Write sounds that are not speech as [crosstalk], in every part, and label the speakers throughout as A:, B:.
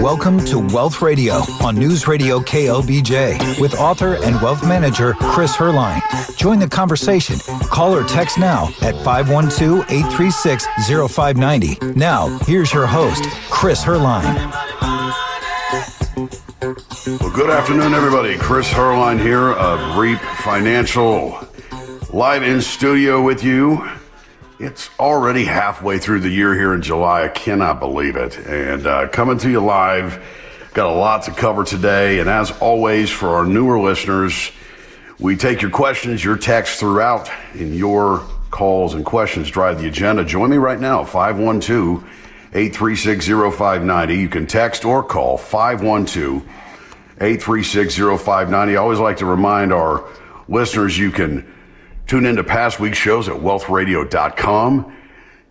A: Welcome to Wealth Radio on News Radio KLBJ with author and wealth manager Chris Heerlein. Join the conversation. Call or text now at 512 836 0590. Now, here's your host, Chris
B: Heerlein. Good afternoon, everybody. Chris Heerlein here of REAP Financial, live in studio with you. It's already halfway through the year here in July. I cannot believe it. And uh, coming to you live, got a lot to cover today. And as always, for our newer listeners, we take your questions, your texts throughout, and your calls and questions drive the agenda. Join me right now, 512 836 0590. You can text or call 512 836 0590. I always like to remind our listeners you can Tune into past week's shows at wealthradio.com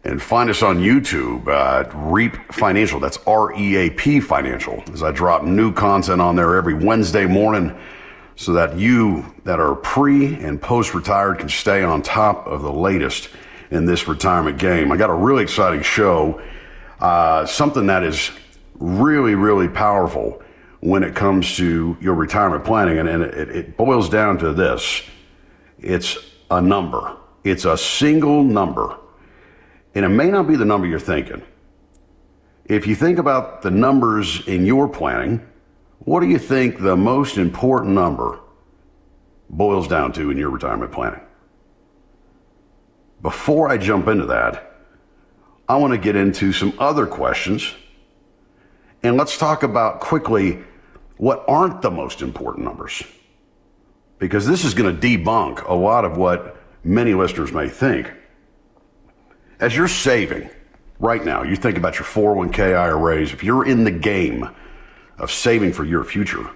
B: and find us on YouTube at REAP Financial. That's R E A P Financial, as I drop new content on there every Wednesday morning so that you that are pre and post retired can stay on top of the latest in this retirement game. I got a really exciting show, uh, something that is really, really powerful when it comes to your retirement planning. And, and it, it boils down to this it's a number. It's a single number. And it may not be the number you're thinking. If you think about the numbers in your planning, what do you think the most important number boils down to in your retirement planning? Before I jump into that, I want to get into some other questions. And let's talk about quickly what aren't the most important numbers because this is going to debunk a lot of what many listeners may think. As you're saving right now, you think about your 401k IRAs, if you're in the game of saving for your future,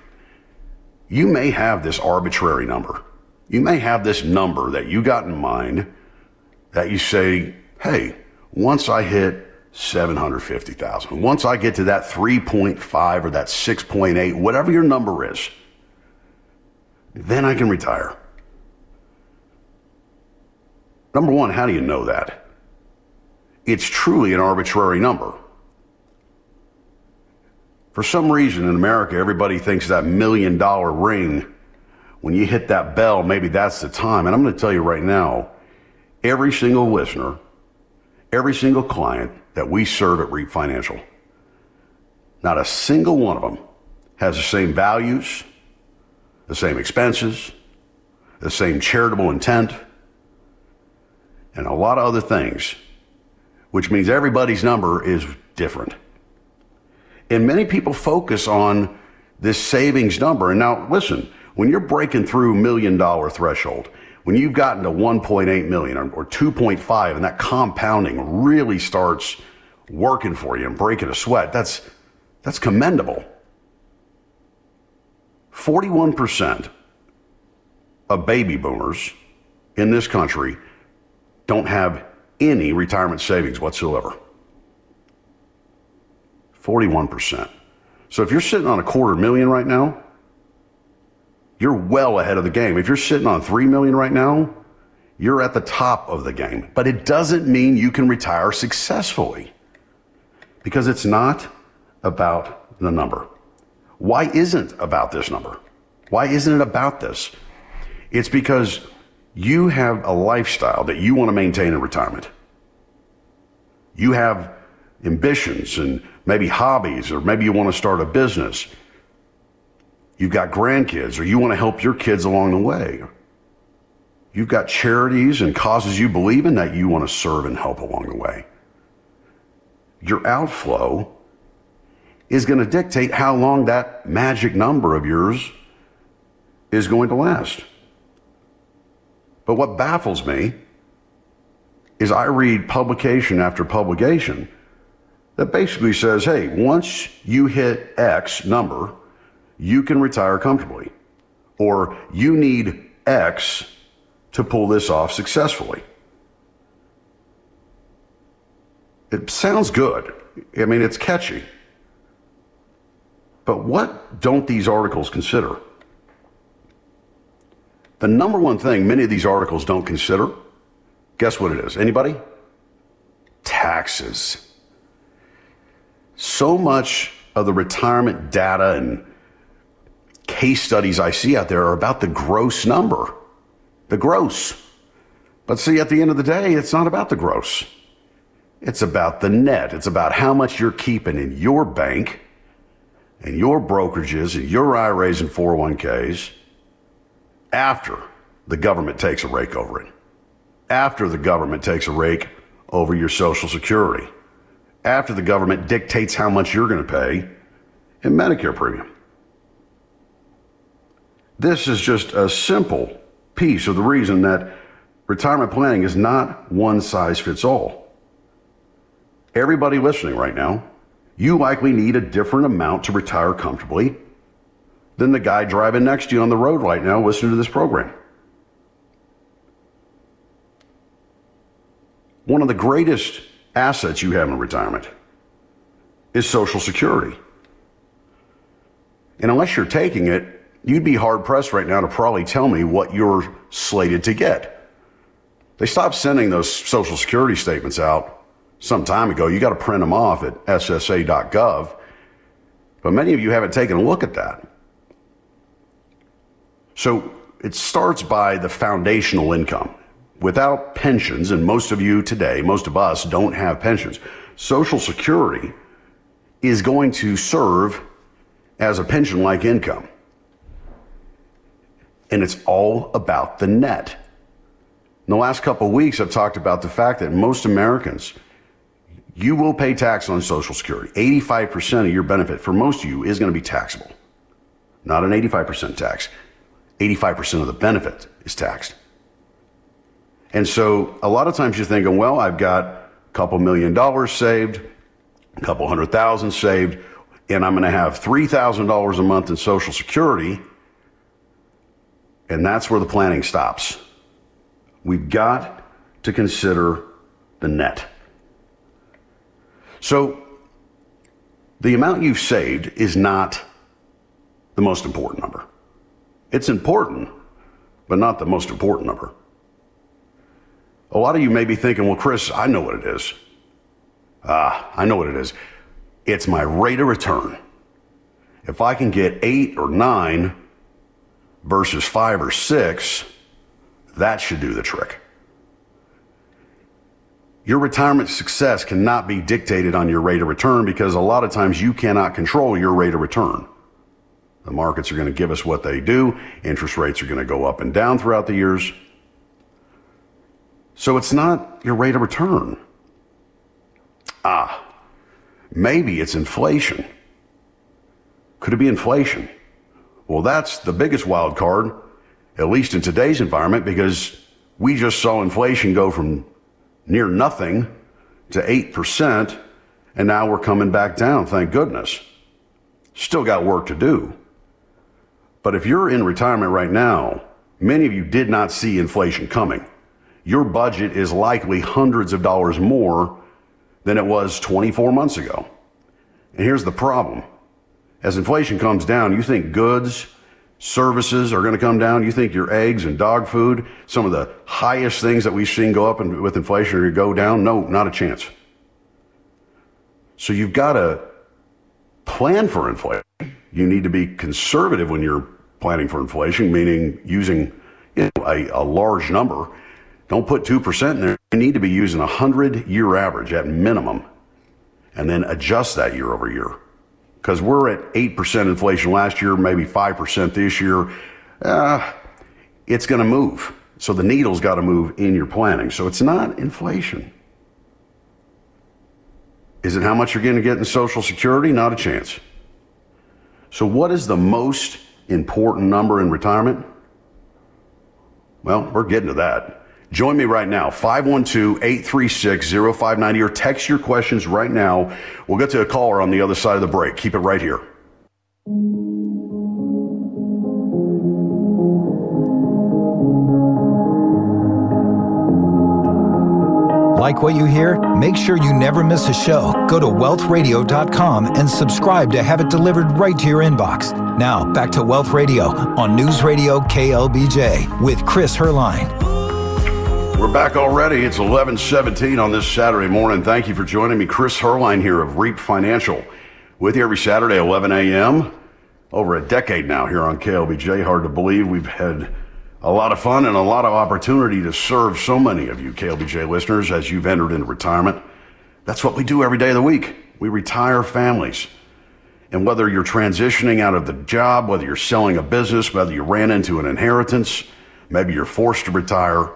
B: you may have this arbitrary number. You may have this number that you got in mind that you say, hey, once I hit 750,000, once I get to that 3.5 or that 6.8, whatever your number is, then I can retire. Number one, how do you know that? It's truly an arbitrary number. For some reason in America, everybody thinks that million dollar ring, when you hit that bell, maybe that's the time. And I'm going to tell you right now, every single listener, every single client that we serve at REAP Financial, not a single one of them has the same values, the same expenses, the same charitable intent, and a lot of other things, which means everybody's number is different. And many people focus on this savings number. And now, listen, when you're breaking through million dollar threshold, when you've gotten to 1.8 million or 2.5 and that compounding really starts working for you and breaking a sweat, that's, that's commendable. 41% of baby boomers in this country don't have any retirement savings whatsoever. 41%. So if you're sitting on a quarter million right now, you're well ahead of the game. If you're sitting on 3 million right now, you're at the top of the game. But it doesn't mean you can retire successfully because it's not about the number. Why isn't about this number? Why isn't it about this? It's because you have a lifestyle that you want to maintain in retirement. You have ambitions and maybe hobbies, or maybe you want to start a business. You've got grandkids, or you want to help your kids along the way. You've got charities and causes you believe in that you want to serve and help along the way. Your outflow is going to dictate how long that magic number of yours is going to last. But what baffles me is I read publication after publication that basically says, hey, once you hit X number, you can retire comfortably. Or you need X to pull this off successfully. It sounds good. I mean, it's catchy. But what don't these articles consider? The number one thing many of these articles don't consider, guess what it is? Anybody? Taxes. So much of the retirement data and case studies I see out there are about the gross number. The gross. But see, at the end of the day, it's not about the gross. It's about the net. It's about how much you're keeping in your bank and your brokerages and your IRAs and 401ks after the government takes a rake over it. After the government takes a rake over your Social Security. After the government dictates how much you're going to pay in Medicare premium. This is just a simple piece of the reason that retirement planning is not one size fits all. Everybody listening right now, you likely need a different amount to retire comfortably than the guy driving next to you on the road right now listening to this program. One of the greatest assets you have in retirement is Social Security. And unless you're taking it, you'd be hard pressed right now to probably tell me what you're slated to get. They stopped sending those Social Security statements out some time ago. You got to print them off at ssa.gov. But many of you haven't taken a look at that. So it starts by the foundational income. Without pensions, and most of you today, most of us don't have pensions, Social Security is going to serve as a pension like income. And it's all about the net. In the last couple of weeks, I've talked about the fact that most Americans, you will pay tax on Social Security. 85% of your benefit for most of you is going to be taxable. Not an 85% tax. 85% of the benefit is taxed. And so a lot of times you're thinking, well, I've got a couple million dollars saved, a couple hundred thousand saved, and I'm going to have $3,000 a month in Social Security. And that's where the planning stops. We've got to consider the net. So, the amount you've saved is not the most important number. It's important, but not the most important number. A lot of you may be thinking, well, Chris, I know what it is. Ah, I know what it is. It's my rate of return. If I can get eight or nine versus five or six, that should do the trick. Your retirement success cannot be dictated on your rate of return because a lot of times you cannot control your rate of return. The markets are going to give us what they do. Interest rates are going to go up and down throughout the years. So it's not your rate of return. Ah, maybe it's inflation. Could it be inflation? Well, that's the biggest wild card at least in today's environment, because we just saw inflation go from near nothing to 8%, and now we're coming back down, thank goodness. Still got work to do. But if you're in retirement right now, many of you did not see inflation coming. Your budget is likely hundreds of dollars more than it was 24 months ago. And here's the problem. As inflation comes down, you think goods services are going to come down. You think your eggs and dog food, some of the highest things that we've seen go up in, with inflation, are going to go down? No, not a chance. So you've got to plan for inflation. You need to be conservative when you're planning for inflation, meaning using you know, a, a large number. Don't put 2% in there. You need to be using a 100 year average at minimum and then adjust that year over year because we're at 8% inflation last year, maybe 5% this year. Uh, it's going to move. So the needle's got to move in your planning. So it's not inflation. Is it how much you're going to get in Social Security? Not a chance. So, what is the most important number in retirement? Well, we're getting to that. Join me right now, 512 836 0590, or text your questions right now. We'll get to a caller on the other side of the break. Keep it right here.
A: Like what you hear? Make sure you never miss a show. Go to wealthradio.com and subscribe to have it delivered right to your inbox. Now, back to Wealth Radio on News Radio KLBJ with Chris Heerlein.
B: We're back already. It's 11:17 on this Saturday morning. Thank you for joining me. Chris Heerlein here of Reap Financial with you every Saturday 11 a.m. Over a decade now here on KLBJ. Hard to believe we've had a lot of fun and a lot of opportunity to serve so many of you KLBJ listeners as you've entered into retirement. That's what we do every day of the week. We retire families. And whether you're transitioning out of the job, whether you're selling a business, whether you ran into an inheritance, maybe you're forced to retire,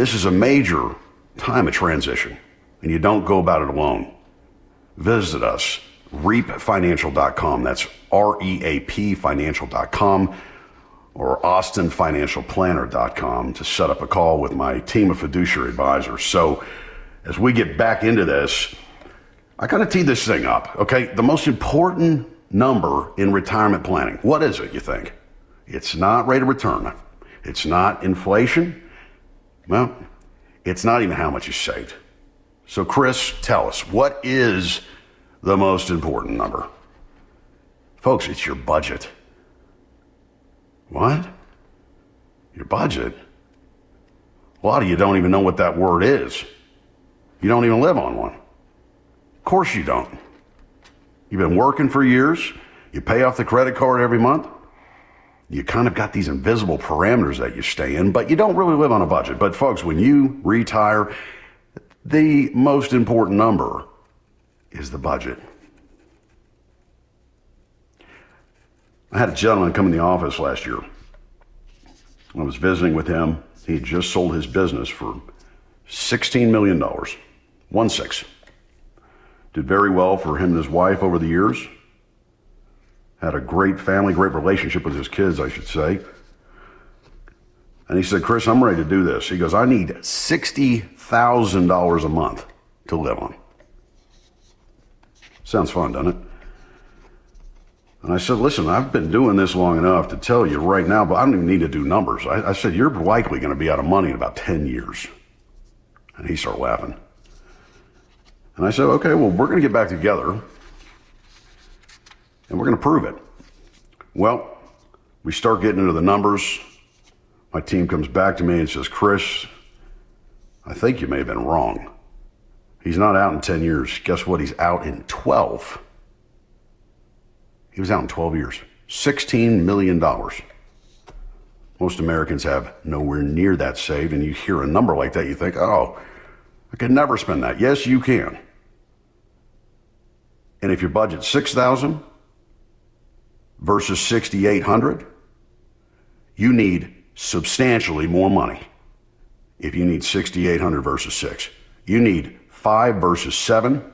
B: this is a major time of transition, and you don't go about it alone. Visit us, reapfinancial.com. That's R E A P financial.com or austinfinancialplanner.com to set up a call with my team of fiduciary advisors. So, as we get back into this, I kind of tee this thing up, okay? The most important number in retirement planning, what is it, you think? It's not rate of return. It's not inflation. Well, it's not even how much you saved. So, Chris, tell us, what is the most important number? Folks, it's your budget. What? Your budget? A lot of you don't even know what that word is. You don't even live on one. Of course you don't. You've been working for years. You pay off the credit card every month. You kind of got these invisible parameters that you stay in, but you don't really live on a budget. But folks, when you retire, the most important number is the budget. I had a gentleman come in the office last year. I was visiting with him. He had just sold his business for $16 million. One six. Did very well for him and his wife over the years. Had a great family, great relationship with his kids, I should say. And he said, Chris, I'm ready to do this. He goes, I need $60,000 a month to live on. Sounds fun, doesn't it? And I said, listen, I've been doing this long enough to tell you right now, but I don't even need to do numbers. I, I said, you're likely going to be out of money in about 10 years. And he started laughing. And I said, okay, well, we're going to get back together and we're going to prove it. Well, we start getting into the numbers. My team comes back to me and says, Chris, I think you may have been wrong. He's not out in 10 years. Guess what? He's out in 12. He was out in 12 years. $16 million. Most Americans have nowhere near that saved, and you hear a number like that, you think, oh, I could never spend that. Yes, you can. And if your budget's 6000 versus 6800 you need substantially more money if you need 6800 versus 6. You need 5 versus 7.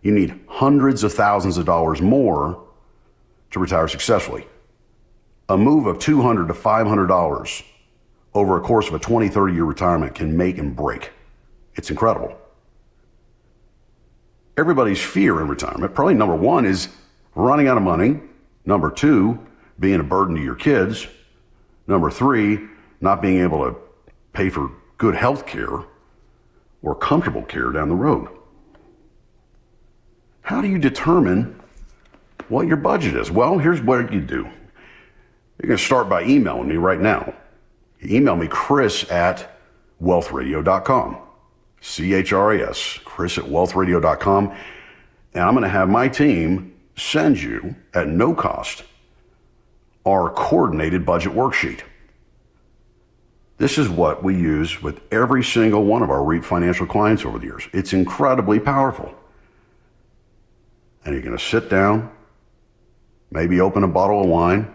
B: You need hundreds of thousands of dollars more to retire successfully. A move of 200 to $500 over a course of a 20, 30 year retirement can make and break. It's incredible. Everybody's fear in retirement, probably number one, is running out of money. Number two, being a burden to your kids. Number three, not being able to pay for good health care or comfortable care down the road. How do you determine what your budget is? Well, here's what you do. You're going to start by emailing me right now. Email me, chris at wealthradio.com. C H R A S, chris at wealthradio.com. And I'm going to have my team send you at no cost our coordinated budget worksheet. This is what we use with every single one of our REAP financial clients over the years. It's incredibly powerful. And you're going to sit down, maybe open a bottle of wine,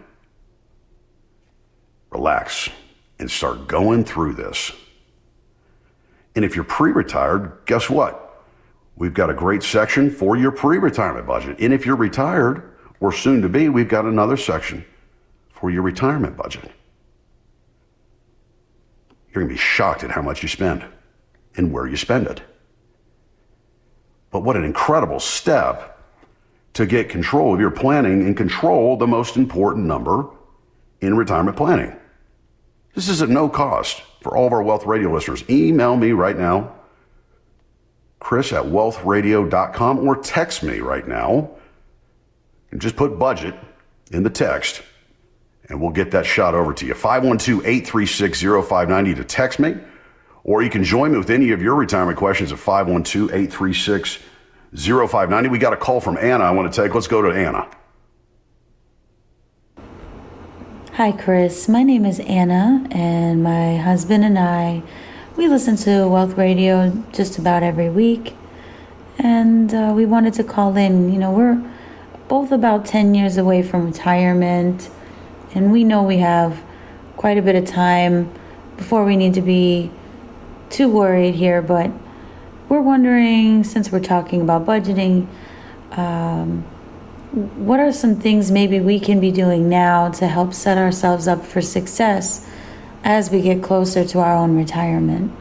B: relax, and start going through this. And if you're pre retired, guess what? We've got a great section for your pre retirement budget. And if you're retired or soon to be, we've got another section for your retirement budget. You're going to be shocked at how much you spend and where you spend it. But what an incredible step to get control of your planning and control the most important number in retirement planning. This is at no cost for all of our Wealth Radio listeners. Email me right now, chris at wealthradio.com, or text me right now and just put budget in the text, and we'll get that shot over to you. 512 836 0590 to text me, or you can join me with any of your retirement questions at 512 836 0590. We got a call from Anna I want to take. Let's go to Anna.
C: Hi, Chris. My name is Anna, and my husband and I, we listen to Wealth Radio just about every week. And uh, we wanted to call in. You know, we're both about 10 years away from retirement, and we know we have quite a bit of time before we need to be too worried here, but we're wondering since we're talking about budgeting, um, what are some things maybe we can be doing now to help set ourselves up for success as we get closer to our own retirement?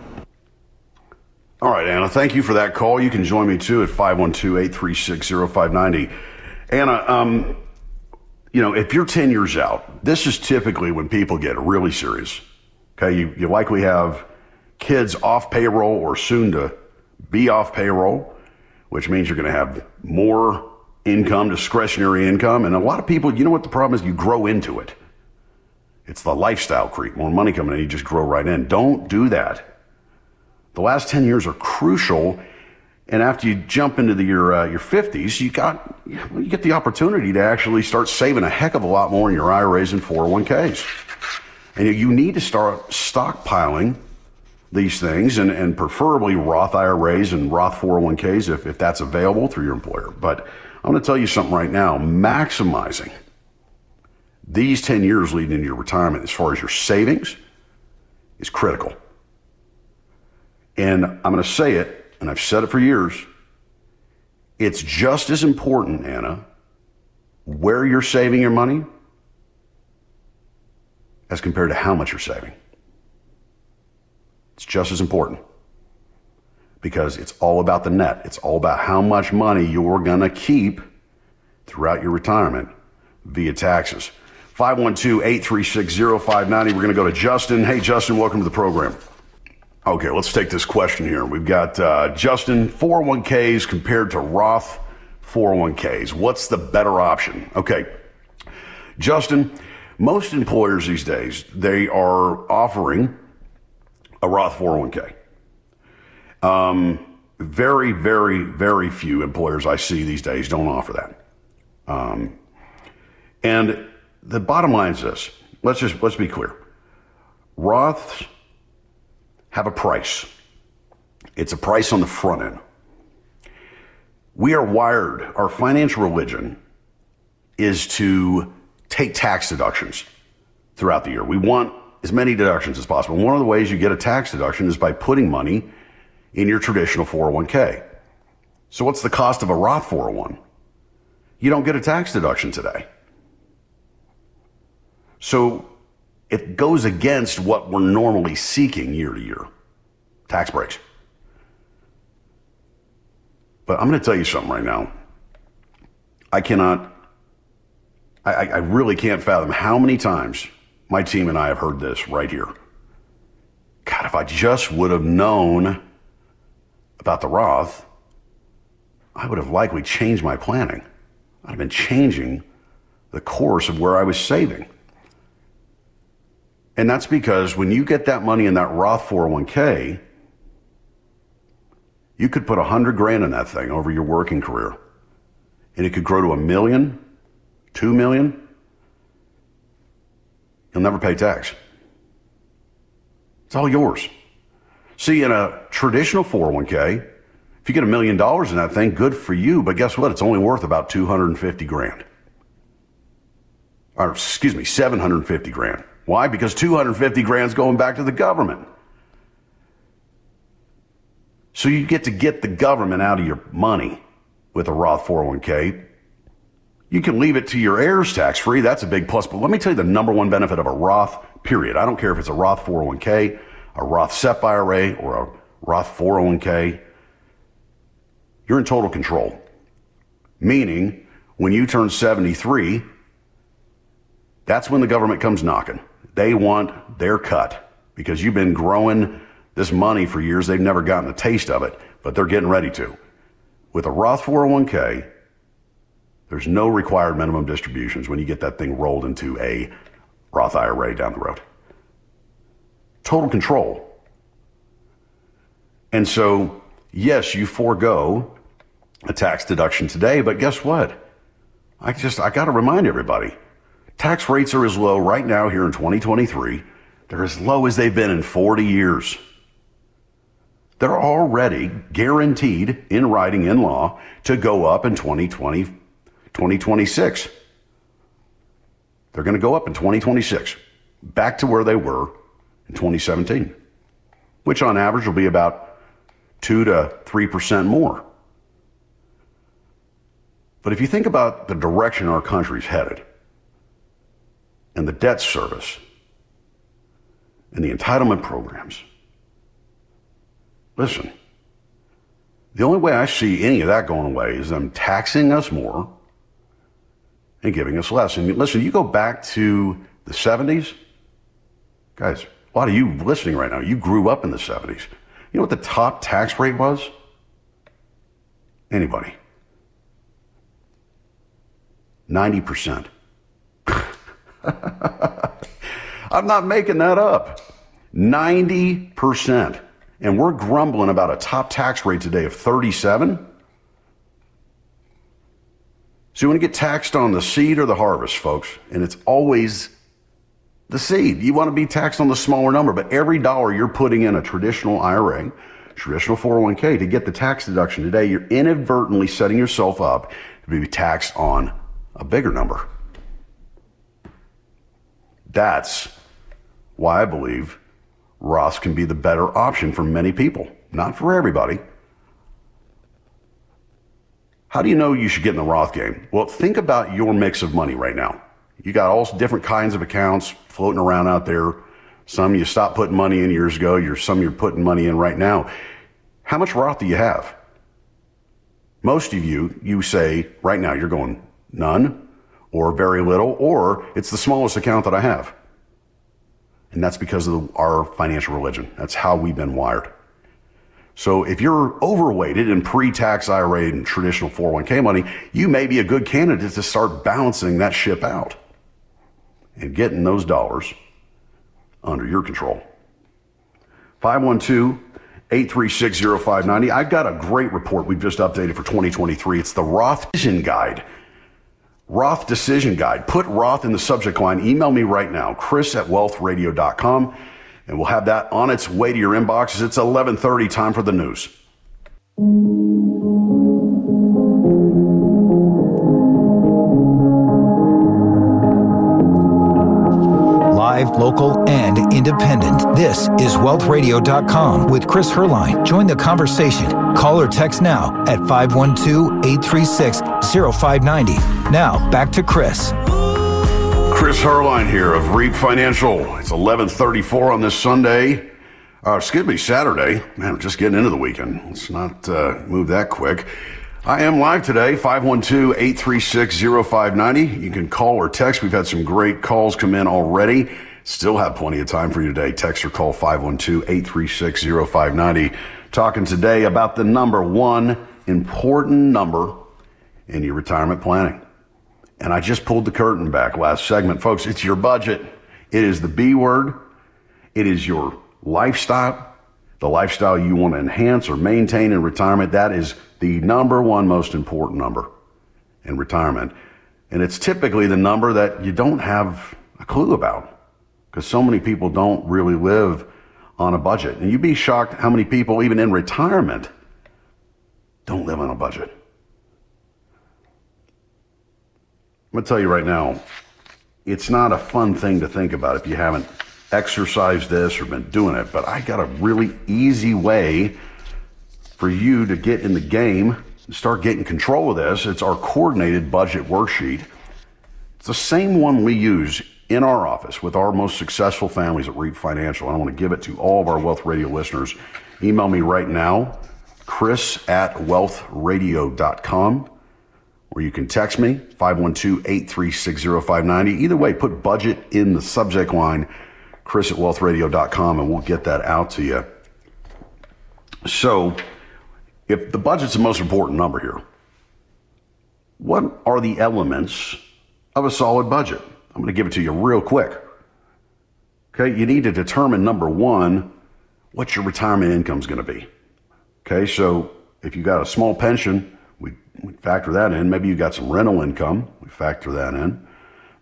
B: All right, Anna, thank you for that call. You can join me too at 512 836 0590. Anna, um, you know, if you're 10 years out, this is typically when people get really serious. Okay, you, you likely have kids off payroll or soon to be off payroll, which means you're going to have more income, discretionary income. And a lot of people, you know what the problem is? You grow into it. It's the lifestyle creep. More money coming in, you just grow right in. Don't do that. The last 10 years are crucial. And after you jump into the, your, uh, your 50s, you got, you get the opportunity to actually start saving a heck of a lot more in your IRAs and 401ks. And you need to start stockpiling these things and, and preferably Roth IRAs and Roth 401ks if, if that's available through your employer. But I'm going to tell you something right now maximizing these 10 years leading into your retirement as far as your savings is critical. And I'm going to say it, and I've said it for years. It's just as important, Anna, where you're saving your money as compared to how much you're saving. It's just as important because it's all about the net. It's all about how much money you're going to keep throughout your retirement via taxes. 512 836 0590. We're going to go to Justin. Hey, Justin, welcome to the program. Okay, let's take this question here. We've got uh, Justin, 401ks compared to Roth 401ks. What's the better option? Okay, Justin, most employers these days, they are offering a Roth 401k. Um, very, very, very few employers I see these days don't offer that. Um, and the bottom line is this: let's just let's be clear. Roths have a price. It's a price on the front end. We are wired. Our financial religion is to take tax deductions throughout the year. We want as many deductions as possible. One of the ways you get a tax deduction is by putting money in your traditional 401k. So what's the cost of a Roth 401? You don't get a tax deduction today. So it goes against what we're normally seeking year to year. Tax breaks. But I'm going to tell you something right now. I cannot, I, I really can't fathom how many times my team and I have heard this right here. God, if I just would have known about the Roth, I would have likely changed my planning. I'd have been changing the course of where I was saving. And that's because when you get that money in that Roth 401k, you could put a hundred grand in that thing over your working career. And it could grow to a million, two million. You'll never pay tax. It's all yours. See, in a traditional 401k, if you get a million dollars in that thing, good for you. But guess what? It's only worth about 250 grand. Or, excuse me, 750 grand. Why? Because 250 grand is going back to the government. So you get to get the government out of your money with a Roth 401k. You can leave it to your heirs tax free. That's a big plus. But let me tell you the number one benefit of a Roth, period. I don't care if it's a Roth 401k a Roth SEP IRA or a Roth 401k, you're in total control. Meaning, when you turn 73, that's when the government comes knocking. They want their cut because you've been growing this money for years. They've never gotten a taste of it, but they're getting ready to. With a Roth 401k, There's no required minimum distributions when you get that thing rolled into a Roth IRA down the road. Total control. And so, yes, you forego a tax deduction today, but guess what? I just, I got to remind everybody tax rates are as low right now here in 2023. They're as low as they've been in 40 years. They're already guaranteed in writing in law to go up in 2020, 2026. They're going to go up in 2026, back to where they were in 2017, which on average will be about 2 to 3% more. But if you think about the direction our country's headed, and the debt service, and the entitlement programs, listen, the only way I see any of that going away is them taxing us more and giving us less. And listen, you go back to the 70s, guys, a lot of you listening right now, you grew up in the 70s. You know what the top tax rate was? Anybody? 90%. [laughs] [laughs] I'm not making that up. 90%. And we're grumbling about a top tax rate today of 37. So you want to get taxed on the seed or the harvest, folks. And it's always the seed. You want to be taxed on the smaller number, but every dollar you're putting in a traditional IRA, traditional 401k to get the tax deduction today, you're inadvertently setting yourself up to be taxed on a bigger number. That's why I believe Roths can be the better option for many people, not for everybody. How do you know you should get in the Roth game? Well, think about your mix of money right now. You got all different kinds of accounts floating around out there. Some you stopped putting money in years ago. You're, some you're putting money in right now. How much Roth do you have? Most of you, you say right now you're going none or very little, or it's the smallest account that I have. And that's because of our financial religion. That's how we've been wired. So if you're overweighted in pre-tax IRA and traditional 401k money, you may be a good candidate to start balancing that ship out and getting those dollars under your control. 512 836 0590. I've got a great report we've just updated for 2023. It's the Roth Vision Guide. Roth Decision Guide. Put Roth in the subject line. Email me right now, chris at wealthradio.com, and we'll have that on its way to your inboxes. It's 1130, time for the news.
A: Live, local, and independent. This is wealthradio.com with Chris Heerlein. Join the conversation. Call or text now at 512 836 0590. Now, back to Chris.
B: Chris Heerlein here of Reap Financial. It's 1134 on this Sunday. Uh, excuse me, Saturday. Man, we're just getting into the weekend. Let's not uh, move that quick. I am live today, 512-836-0590. You can call or text. We've had some great calls come in already. Still have plenty of time for you today. Text or call 512-836-0590. Talking today about the number one important number in your retirement planning. And I just pulled the curtain back last segment. Folks, it's your budget. It is the B word. It is your lifestyle, the lifestyle you want to enhance or maintain in retirement. That is the number one most important number in retirement. And it's typically the number that you don't have a clue about because so many people don't really live on a budget. And you'd be shocked how many people, even in retirement, don't live on a budget. I'm going to tell you right now, it's not a fun thing to think about if you haven't exercised this or been doing it, but I got a really easy way for you to get in the game and start getting control of this. It's our coordinated budget worksheet. It's the same one we use in our office with our most successful families at Reap Financial. I want to give it to all of our Wealth Radio listeners. Email me right now, chris at wealthradio.com, or you can text me, 512-836-0590. Either way, put budget in the subject line, chris at wealthradio.com, and we'll get that out to you. So, if the budget's the most important number here, what are the elements of a solid budget? I'm going to give it to you real quick. Okay, you need to determine number one, what your retirement income is going to be. Okay, so if you got a small pension, we, we factor that in. Maybe you got some rental income, we factor that in.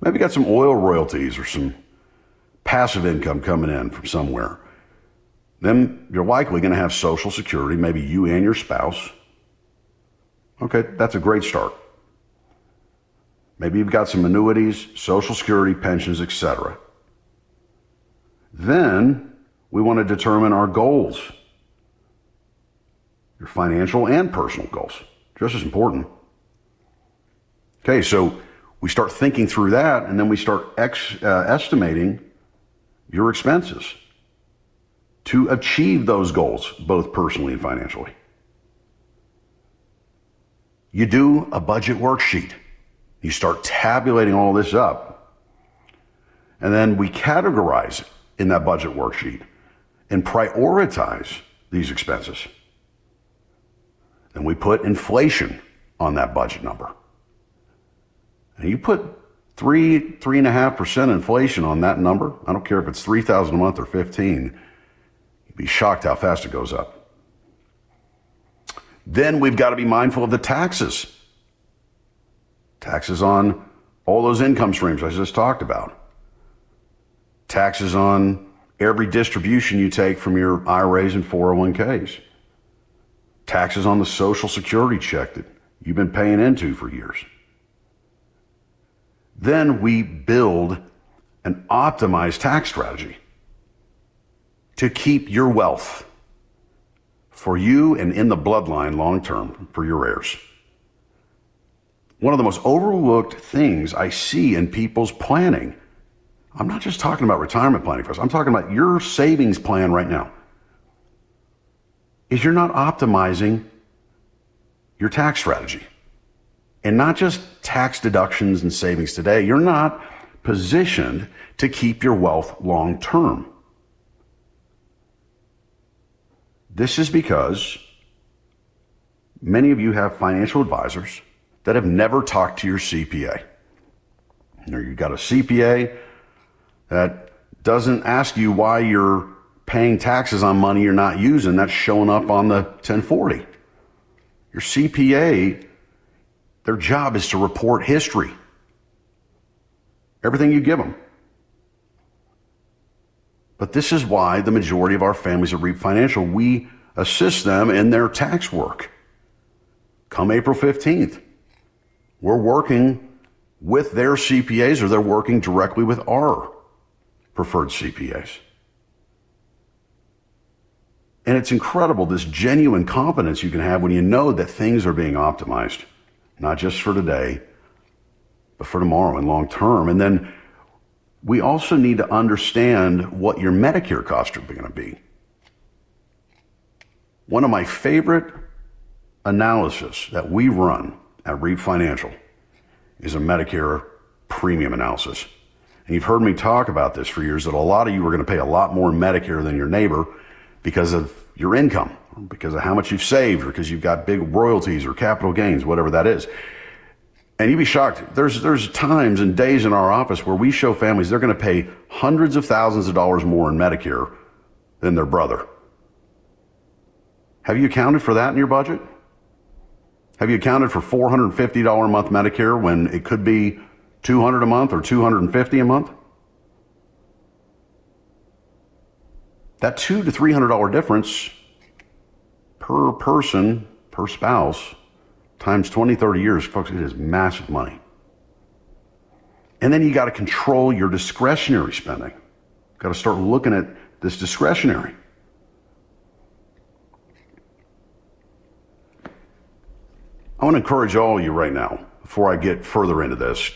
B: Maybe you got some oil royalties or some passive income coming in from somewhere. Then you're likely going to have Social Security, maybe you and your spouse. Okay, that's a great start. Maybe you've got some annuities, Social Security, pensions, etc. Then we want to determine our goals, your financial and personal goals, just as important. Okay, so we start thinking through that and then we start ex, uh, estimating your expenses to achieve those goals, both personally and financially. You do a budget worksheet. You start tabulating all this up. And then we categorize in that budget worksheet and prioritize these expenses. And we put inflation on that budget number. And you put three, three and a half percent inflation on that number. I don't care if it's 3000 a month or 15. You'd be shocked how fast it goes up. Then we've got to be mindful of the taxes. Taxes on all those income streams I just talked about. Taxes on every distribution you take from your IRAs and 401ks. Taxes on the Social Security check that you've been paying into for years. Then we build an optimized tax strategy to keep your wealth for you and in the bloodline long term for your heirs. One of the most overlooked things I see in people's planning. I'm not just talking about retirement planning, folks. I'm talking about your savings plan right now. Is you're not optimizing your tax strategy and not just tax deductions and savings today. You're not positioned to keep your wealth long term. This is because many of you have financial advisors that have never talked to your CPA. Or you've got a CPA that doesn't ask you why you're paying taxes on money you're not using. That's showing up on the 1040. Your CPA, their job is to report history. Everything you give them. But this is why the majority of our families at Reap Financial, we assist them in their tax work. Come April 15th, we're working with their CPAs or they're working directly with our preferred CPAs. And it's incredible this genuine confidence you can have when you know that things are being optimized, not just for today, but for tomorrow and long term. And then we also need to understand what your Medicare costs are going to be. One of my favorite analysis that we run at Reap Financial is a Medicare premium analysis. And you've heard me talk about this for years that a lot of you are going to pay a lot more in Medicare than your neighbor because of your income, because of how much you've saved, or because you've got big royalties or capital gains, whatever that is. And you'd be shocked. There's, there's times and days in our office where we show families they're going to pay hundreds of thousands of dollars more in Medicare than their brother. Have you accounted for that in your budget? Have you accounted for $450 a month Medicare when it could be 200 a month or 250 a month? That two to $300 difference per person, per spouse, times 20, 30 years, folks, it is massive money. And then you got to control your discretionary spending. Got to start looking at this discretionary. I want to encourage all of you right now, before I get further into this,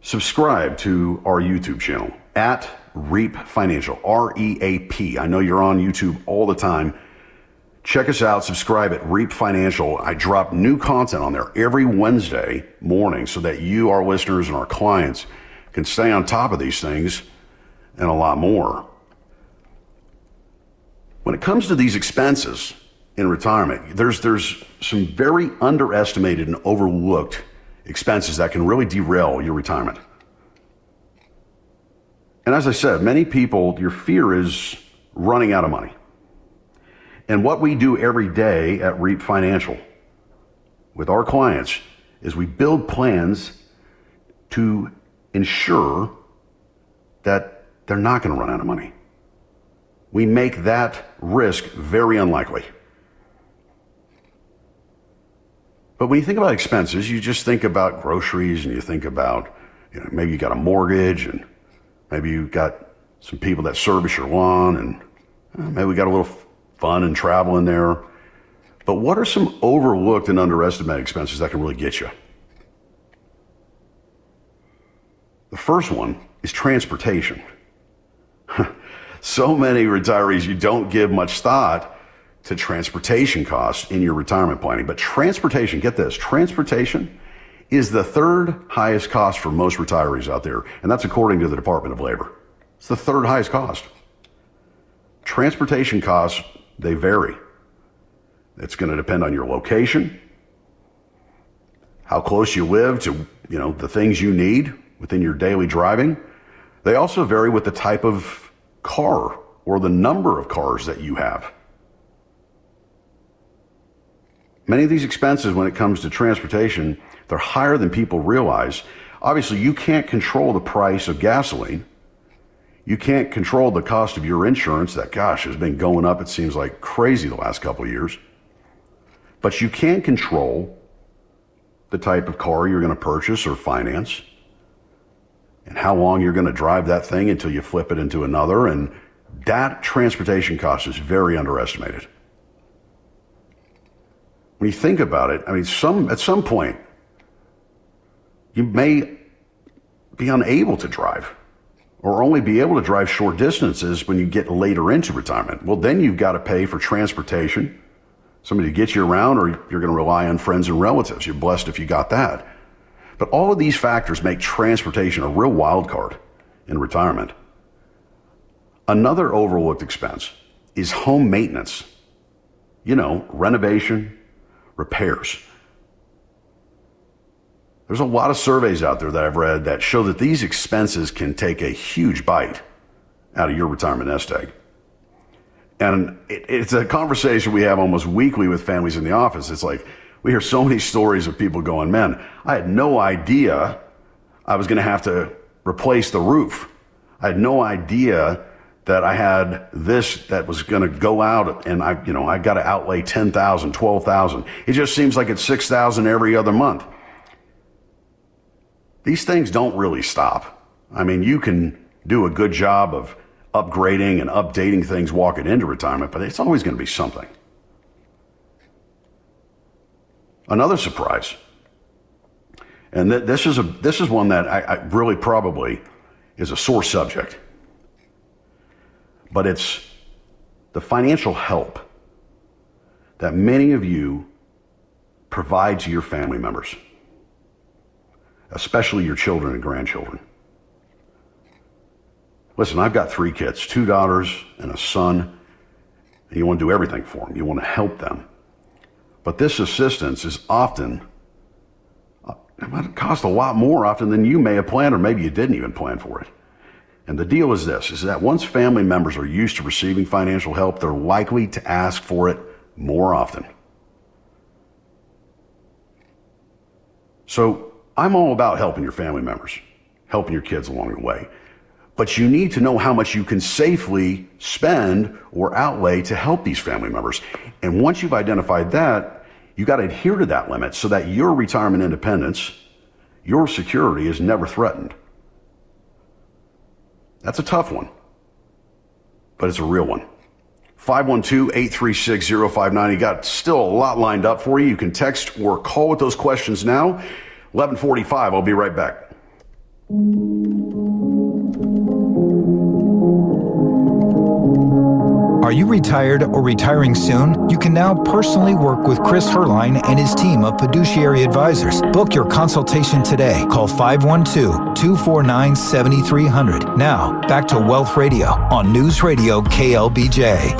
B: subscribe to our YouTube channel at Reap Financial, R E A P. I know you're on YouTube all the time. Check us out, subscribe at Reap Financial. I drop new content on there every Wednesday morning so that you, our listeners, and our clients can stay on top of these things and a lot more. When it comes to these expenses in retirement, there's, there's some very underestimated and overlooked expenses that can really derail your retirement. And as I said, many people, your fear is running out of money. And what we do every day at REAP Financial with our clients is we build plans to ensure that they're not going to run out of money. We make that risk very unlikely. But when you think about expenses, you just think about groceries and you think about, you know, maybe you got a mortgage and maybe you got some people that service your lawn and uh, maybe we got a little fun and travel in there. But what are some overlooked and underestimated expenses that can really get you? The first one is transportation. [laughs] so many retirees, you don't give much thought to transportation costs in your retirement planning. But transportation, get this, transportation is the third highest cost for most retirees out there. And that's according to the Department of Labor. It's the third highest cost. Transportation costs they vary. It's going to depend on your location, how close you live to, you know, the things you need within your daily driving. They also vary with the type of car or the number of cars that you have. Many of these expenses, when it comes to transportation, they're higher than people realize. Obviously, you can't control the price of gasoline, you can't control the cost of your insurance that, gosh, has been going up, it seems like crazy the last couple of years. But you can control the type of car you're going to purchase or finance and how long you're going to drive that thing until you flip it into another. And that transportation cost is very underestimated. When you think about it, I mean, some, at some point, you may be unable to drive or only be able to drive short distances when you get later into retirement. Well, then you've got to pay for transportation, somebody to get you around, or you're going to rely on friends and relatives. You're blessed if you got that. But all of these factors make transportation a real wild card in retirement. Another overlooked expense is home maintenance. You know, renovation, repairs. There's a lot of surveys out there that I've read that show that these expenses can take a huge bite out of your retirement nest egg. And it, it's a conversation we have almost weekly with families in the office. It's like we hear so many stories of people going, man, I had no idea I was going to have to replace the roof. I had no idea that I had this that was going to go out and I, you know, I got to outlay 10,000, 12,000. It just seems like it's 6,000 every other month these things don't really stop. I mean, you can do a good job of upgrading and updating things walking into retirement, but it's always going to be something. Another surprise, and th- this is a this is one that I, I really probably is a sore subject, but it's the financial help that many of you provide to your family members especially your children and grandchildren. Listen, I've got three kids, two daughters and a son, and you want to do everything for them. You want to help them. But this assistance is often, uh, it might cost a lot more often than you may have planned, or maybe you didn't even plan for it. And the deal is this, is that once family members are used to receiving financial help, they're likely to ask for it more often. So I'm all about helping your family members, helping your kids along the way. But you need to know how much you can safely spend or outlay to help these family members. And once you've identified that, you got to adhere to that limit so that your retirement independence, your security is never threatened. That's a tough one, but it's a real one. 512-836-0590. Got still a lot lined up for you. You can text or call with those questions now. 1145. I'll be right back.
A: Are you retired or retiring soon? You can now personally work with Chris Heerlein and his team of fiduciary advisors. Book your consultation today. Call 512 249 7300. Now, back to Wealth Radio on News Radio KLBJ.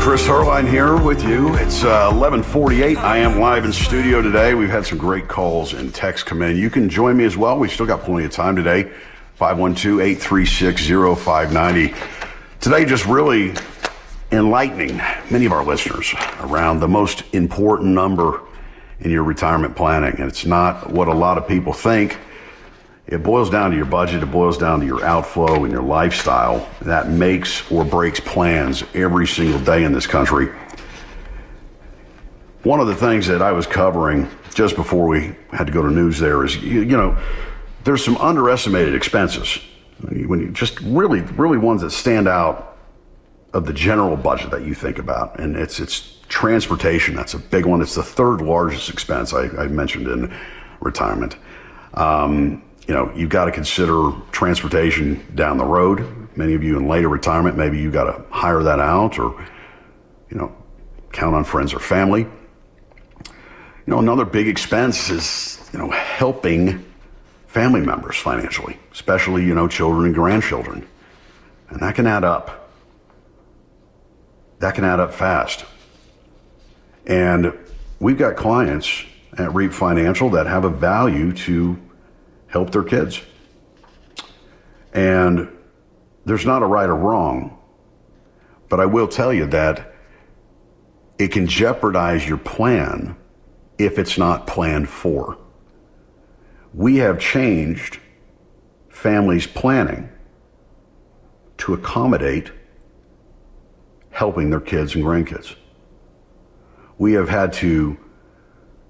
B: Chris Heerlein here with you. It's uh, 1148. I am live in studio today. We've had some great calls and texts come in. You can join me as well. We've still got plenty of time today. 512-836-0590. Today, just really enlightening many of our listeners around the most important number in your retirement planning. And it's not what a lot of people think. It boils down to your budget, it boils down to your outflow and your lifestyle that makes or breaks plans every single day in this country. One of the things that I was covering just before we had to go to news there is, you, you know, there's some underestimated expenses. When you just really, really ones that stand out of the general budget that you think about. And it's, it's transportation. That's a big one. It's the third largest expense I, I mentioned in retirement. Um, you know, you've got to consider transportation down the road. Many of you in later retirement, maybe you got to hire that out or, you know, count on friends or family. You know, another big expense is, you know, helping family members financially, especially, you know, children and grandchildren. And that can add up. That can add up fast. And we've got clients at Reap Financial that have a value to help their kids. And there's not a right or wrong, but I will tell you that it can jeopardize your plan if it's not planned for. We have changed families' planning to accommodate helping their kids and grandkids. We have had to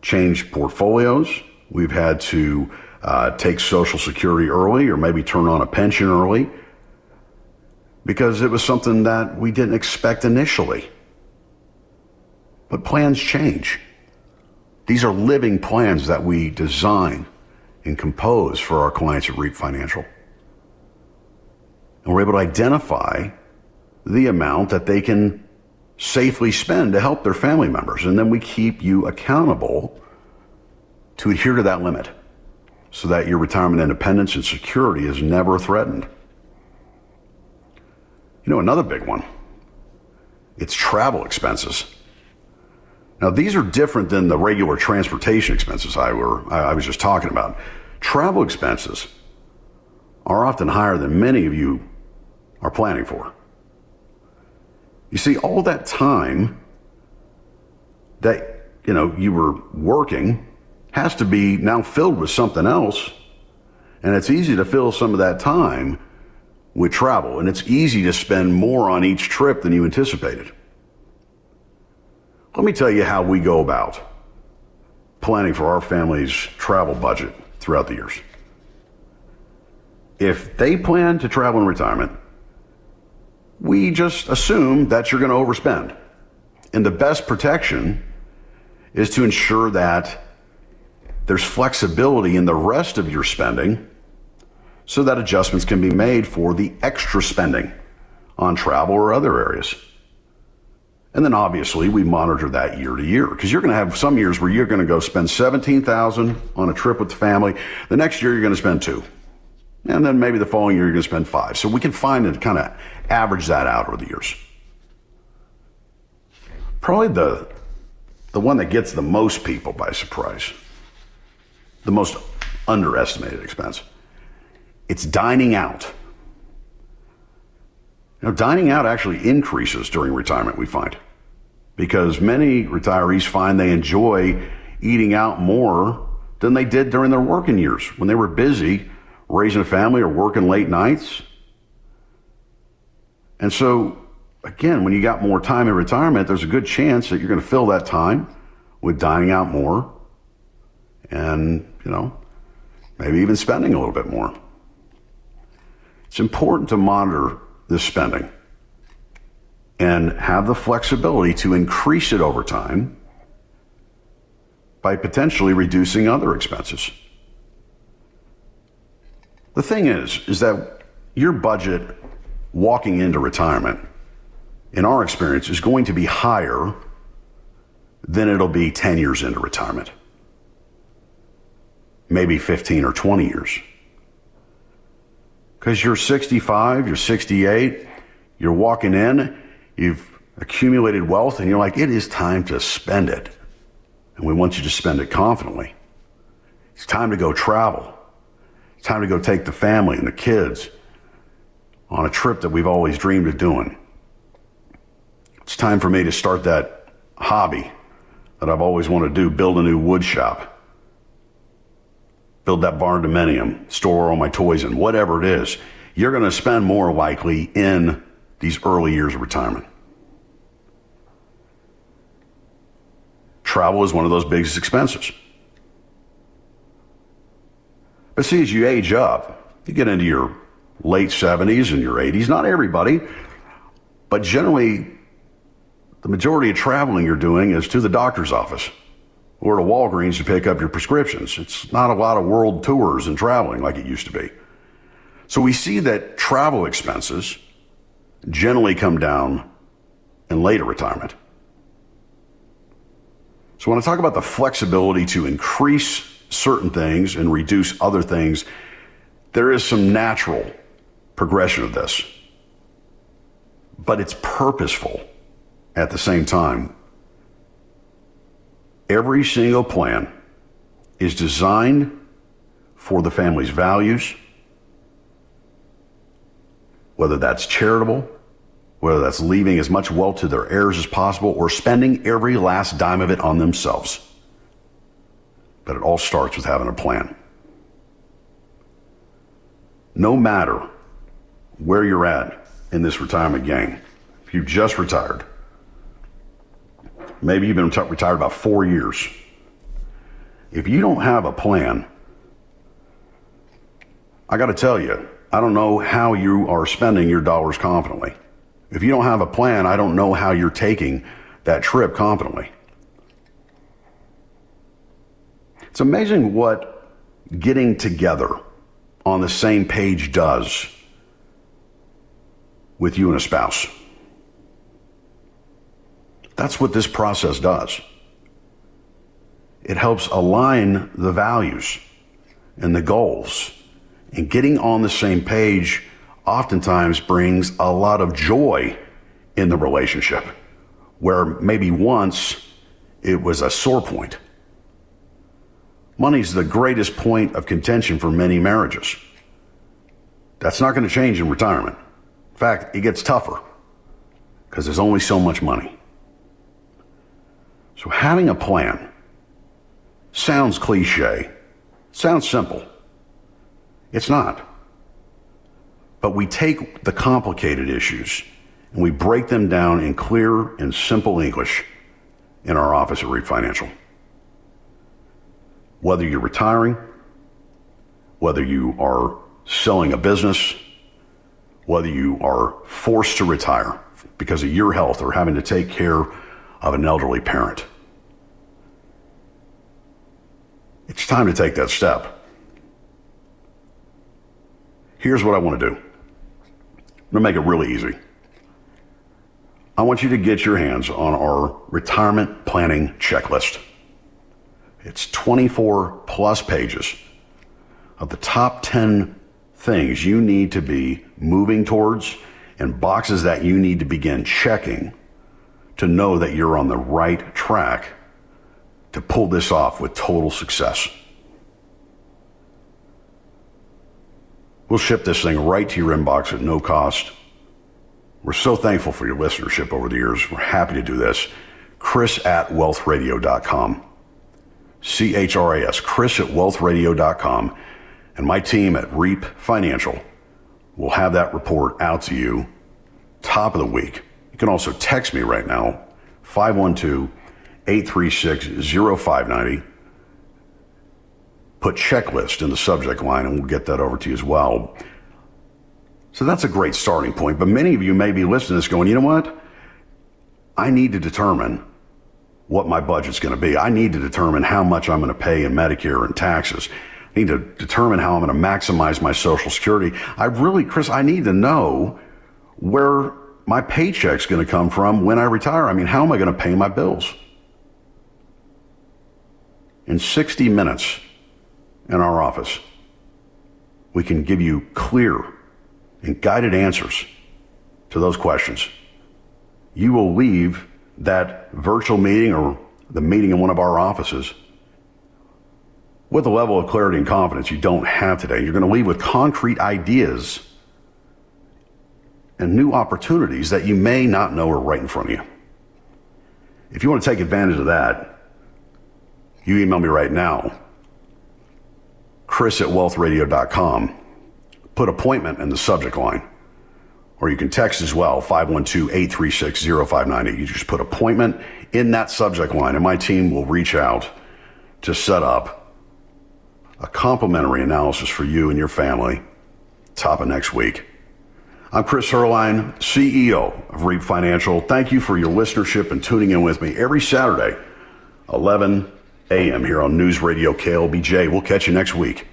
B: change portfolios. We've had to uh, take Social Security early or maybe turn on a pension early because it was something that we didn't expect initially. But plans change. These are living plans that we design and compose for our clients at Reap Financial. And we're able to identify the amount that they can safely spend to help their family members. And then we keep you accountable to adhere to that limit so that your retirement independence and security is never threatened. You know, another big one it's travel expenses. Now, these are different than the regular transportation expenses I, were, I was just talking about. Travel expenses are often higher than many of you are planning for. You see, all that time that you know you were working has to be now filled with something else. And it's easy to fill some of that time with travel. And it's easy to spend more on each trip than you anticipated. Let me tell you how we go about planning for our family's travel budget throughout the years. If they plan to travel in retirement, we just assume that you're going to overspend. And the best protection is to ensure that there's flexibility in the rest of your spending so that adjustments can be made for the extra spending on travel or other areas. And then obviously we monitor that year to year because you're going to have some years where you're going to go spend 17,000 on a trip with the family. The next year you're going to spend two. And then maybe the following year you're going to spend five. So we can find and kind of average that out over the years. Probably the, the one that gets the most people by surprise the most underestimated expense. It's dining out. Know, dining out actually increases during retirement, we find, because many retirees find they enjoy eating out more than they did during their working years when they were busy raising a family or working late nights. And so, again, when you got more time in retirement, there's a good chance that you're going to fill that time with dining out more and, you know, maybe even spending a little bit more. It's important to monitor this spending and have the flexibility to increase it over time by potentially reducing other expenses. The thing is, is that your budget walking into retirement, in our experience, is going to be higher than it'll be 10 years into retirement maybe 15 or 20 years. Because you're 65, you're 68, you're walking in, you've accumulated wealth, and you're like, it is time to spend it. And we want you to spend it confidently. It's time to go travel. It's time to go take the family and the kids on a trip that we've always dreamed of doing. It's time for me to start that hobby that I've always wanted to do build a new wood shop. Build that barn dominium, store all my toys in, whatever it is. You're going to spend more likely in these early years of retirement. Travel is one of those biggest expenses. But see, as you age up, you get into your late 70s and your 80s, not everybody, but generally, the majority of traveling you're doing is to the doctor's office or to Walgreens to pick up your prescriptions. It's not a lot of world tours and traveling like it used to be. So we see that travel expenses generally come down in later retirement. So when I talk about the flexibility to increase certain things and reduce other things, there is some natural progression of this. But it's purposeful at the same time. Every single plan is designed for the family's values, whether that's charitable, whether that's leaving as much wealth to their heirs as possible, or spending every last dime of it on themselves. But it all starts with having a plan. No matter where you're at in this retirement game, if you just retired, maybe you've been retired about four years. If you don't have a plan, I got to tell you, I don't know how you are spending your dollars confidently. If you don't have a plan, I don't know how you're taking that trip confidently. It's amazing what getting together on the same page does with you and a spouse. That's what this process does. It helps align the values and the goals. And getting on the same page oftentimes brings a lot of joy in the relationship, where maybe once it was a sore point. Money's the greatest point of contention for many marriages. That's not going to change in retirement. In fact, it gets tougher because there's only so much money. So having a plan sounds cliche, sounds simple. It's not. But we take the complicated issues and we break them down in clear and simple English in our office at REAP Financial. Whether you're retiring, whether you are selling a business, whether you are forced to retire because of your health or having to take care of an elderly parent. It's time to take that step. Here's what I want to do. I'm going to make it really easy. I want you to get your hands on our retirement planning checklist. It's 24 plus pages of the top 10 things you need to be moving towards and boxes that you need to begin checking to know that you're on the right track to pull this off with total success. We'll ship this thing right to your inbox at no cost. We're so thankful for your listenership over the years. We're happy to do this. Chris at wealthradio.com. C H R A S, Chris at wealthradio.com and my team at Reap Financial will have that report out to you top of the week. You can also text me right now, 512 836 0590. Put checklist in the subject line and we'll get that over to you as well. So that's a great starting point. But many of you may be listening to this going, you know what? I need to determine what my budget's going to be. I need to determine how much I'm going to pay in Medicare and taxes I need to determine how I'm going to maximize my Social Security. I really, Chris, I need to know where my paycheck's going to come from when I retire. I mean, how am I going to pay my bills? In 60 minutes in our office, we can give you clear and guided answers to those questions. you will leave that virtual meeting or the meeting in one of our offices with a level of clarity and confidence you don't have today. You're going to leave with concrete ideas and new opportunities that you may not know are right in front of you. If you want to take advantage of that, you email me right now, chris at wealthradio.com. Put appointment in the subject line. Or you can text as well, 512 836 0598. You just put appointment in that subject line, and my team will reach out to set up a complimentary analysis for you and your family top of next week. I'm Chris Heerlein, CEO of REAP Financial. Thank you for your listenership and tuning in with me every Saturday, 11 a.m. here on News Radio KLBJ. We'll catch you next week.